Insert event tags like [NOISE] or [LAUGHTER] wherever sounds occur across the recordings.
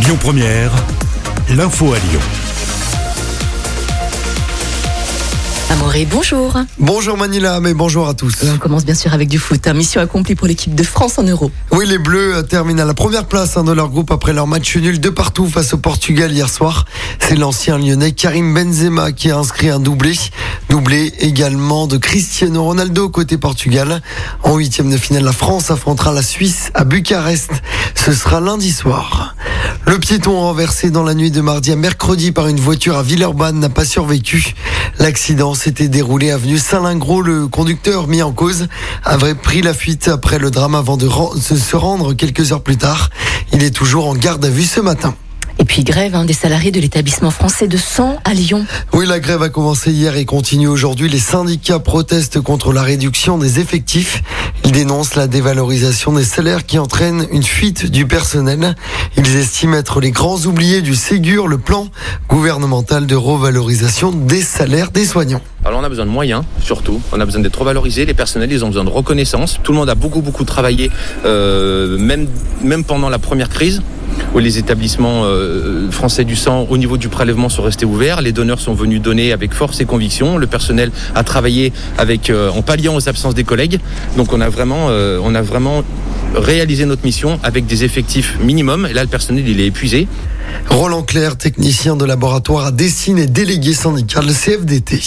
Lyon Première, l'info à Lyon. Amoré, bonjour. Bonjour Manila, mais bonjour à tous. Et on commence bien sûr avec du foot. hein. Mission accomplie pour l'équipe de France en Euro. Oui, les Bleus euh, terminent à la première place hein, de leur groupe après leur match nul de partout face au Portugal hier soir. C'est l'ancien lyonnais Karim Benzema qui a inscrit un doublé. Doublé également de Cristiano Ronaldo côté Portugal. En huitième de finale, la France affrontera la Suisse à Bucarest. Ce sera lundi soir. Le piéton renversé dans la nuit de mardi à mercredi par une voiture à Villeurbanne n'a pas survécu. L'accident s'était déroulé avenue Saint-Lingros. Le conducteur mis en cause avait pris la fuite après le drame avant de se rendre quelques heures plus tard. Il est toujours en garde à vue ce matin. Et puis grève hein, des salariés de l'établissement français de sang à Lyon. Oui, la grève a commencé hier et continue aujourd'hui. Les syndicats protestent contre la réduction des effectifs. Ils dénoncent la dévalorisation des salaires qui entraîne une fuite du personnel. Ils estiment être les grands oubliés du Ségur, le plan gouvernemental de revalorisation des salaires des soignants. Alors on a besoin de moyens, surtout. On a besoin d'être revalorisés. Les personnels, ils ont besoin de reconnaissance. Tout le monde a beaucoup, beaucoup travaillé, euh, même, même pendant la première crise, les établissements euh, français du sang, au niveau du prélèvement, sont restés ouverts. Les donneurs sont venus donner avec force et conviction. Le personnel a travaillé avec, euh, en palliant aux absences des collègues. Donc on a vraiment, euh, on a vraiment réalisé notre mission avec des effectifs minimum. Et là, le personnel, il est épuisé. Roland Clair, technicien de laboratoire à Dessine et délégué syndical CFDT.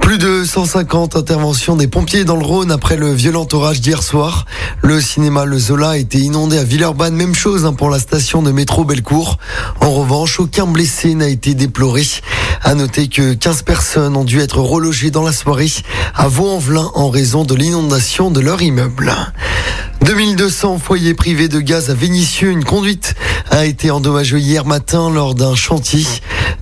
Plus de 150 interventions des pompiers dans le Rhône après le violent orage d'hier soir. Le cinéma Le Zola a été inondé à Villeurbanne, même chose hein, pour la station de métro Bellecour. En revanche, aucun blessé n'a été déploré. À noter que 15 personnes ont dû être relogées dans la soirée à Vaux-en-Velin en raison de l'inondation de leur immeuble. 2200 foyers privés de gaz à Vénissieux. Une conduite a été endommagée hier matin lors d'un chantier.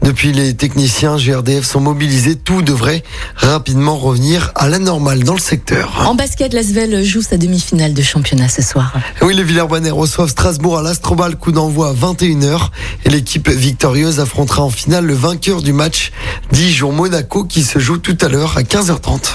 Depuis, les techniciens GRDF sont mobilisés. Tout devrait rapidement revenir à la normale dans le secteur. En basket, l'Asvel joue sa demi-finale de championnat ce soir. Oui, les Villers-Banais reçoivent Strasbourg à l'Astrobal, coup d'envoi à 21h. Et l'équipe victorieuse affrontera en finale le vainqueur du match Dijon-Monaco qui se joue tout à l'heure à 15h30.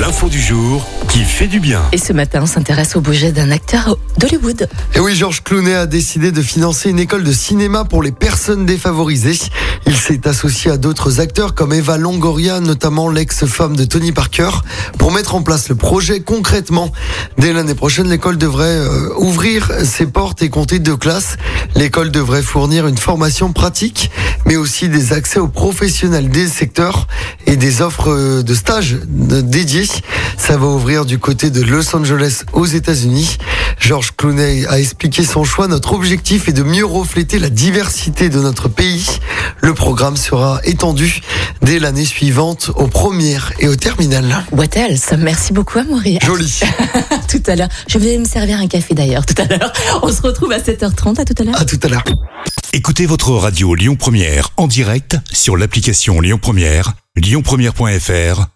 L'info du jour qui fait du bien. Et ce matin, on s'intéresse au projet d'un acteur d'Hollywood. Et oui, Georges Clooney a décidé de financer une école de cinéma pour les personnes défavorisées. Il s'est associé à d'autres acteurs comme Eva Longoria, notamment l'ex-femme de Tony Parker, pour mettre en place le projet concrètement. Dès l'année prochaine, l'école devrait euh, ouvrir ses portes et compter deux classes. L'école devrait fournir une formation pratique, mais aussi des accès aux professionnels des secteurs et des offres euh, de stages de- dédiés. Ça va ouvrir du côté de Los Angeles aux États-Unis. Georges Clooney a expliqué son choix. Notre objectif est de mieux refléter la diversité de notre pays. Le programme sera étendu dès l'année suivante aux premières et aux terminales. What else? Merci beaucoup, Amaury. Joli. [LAUGHS] tout à l'heure. Je vais me servir un café d'ailleurs tout à l'heure. On se retrouve à 7h30. À tout à l'heure. À tout à l'heure. Écoutez votre radio Lyon Première en direct sur l'application Lyon Première, lyonpremière.fr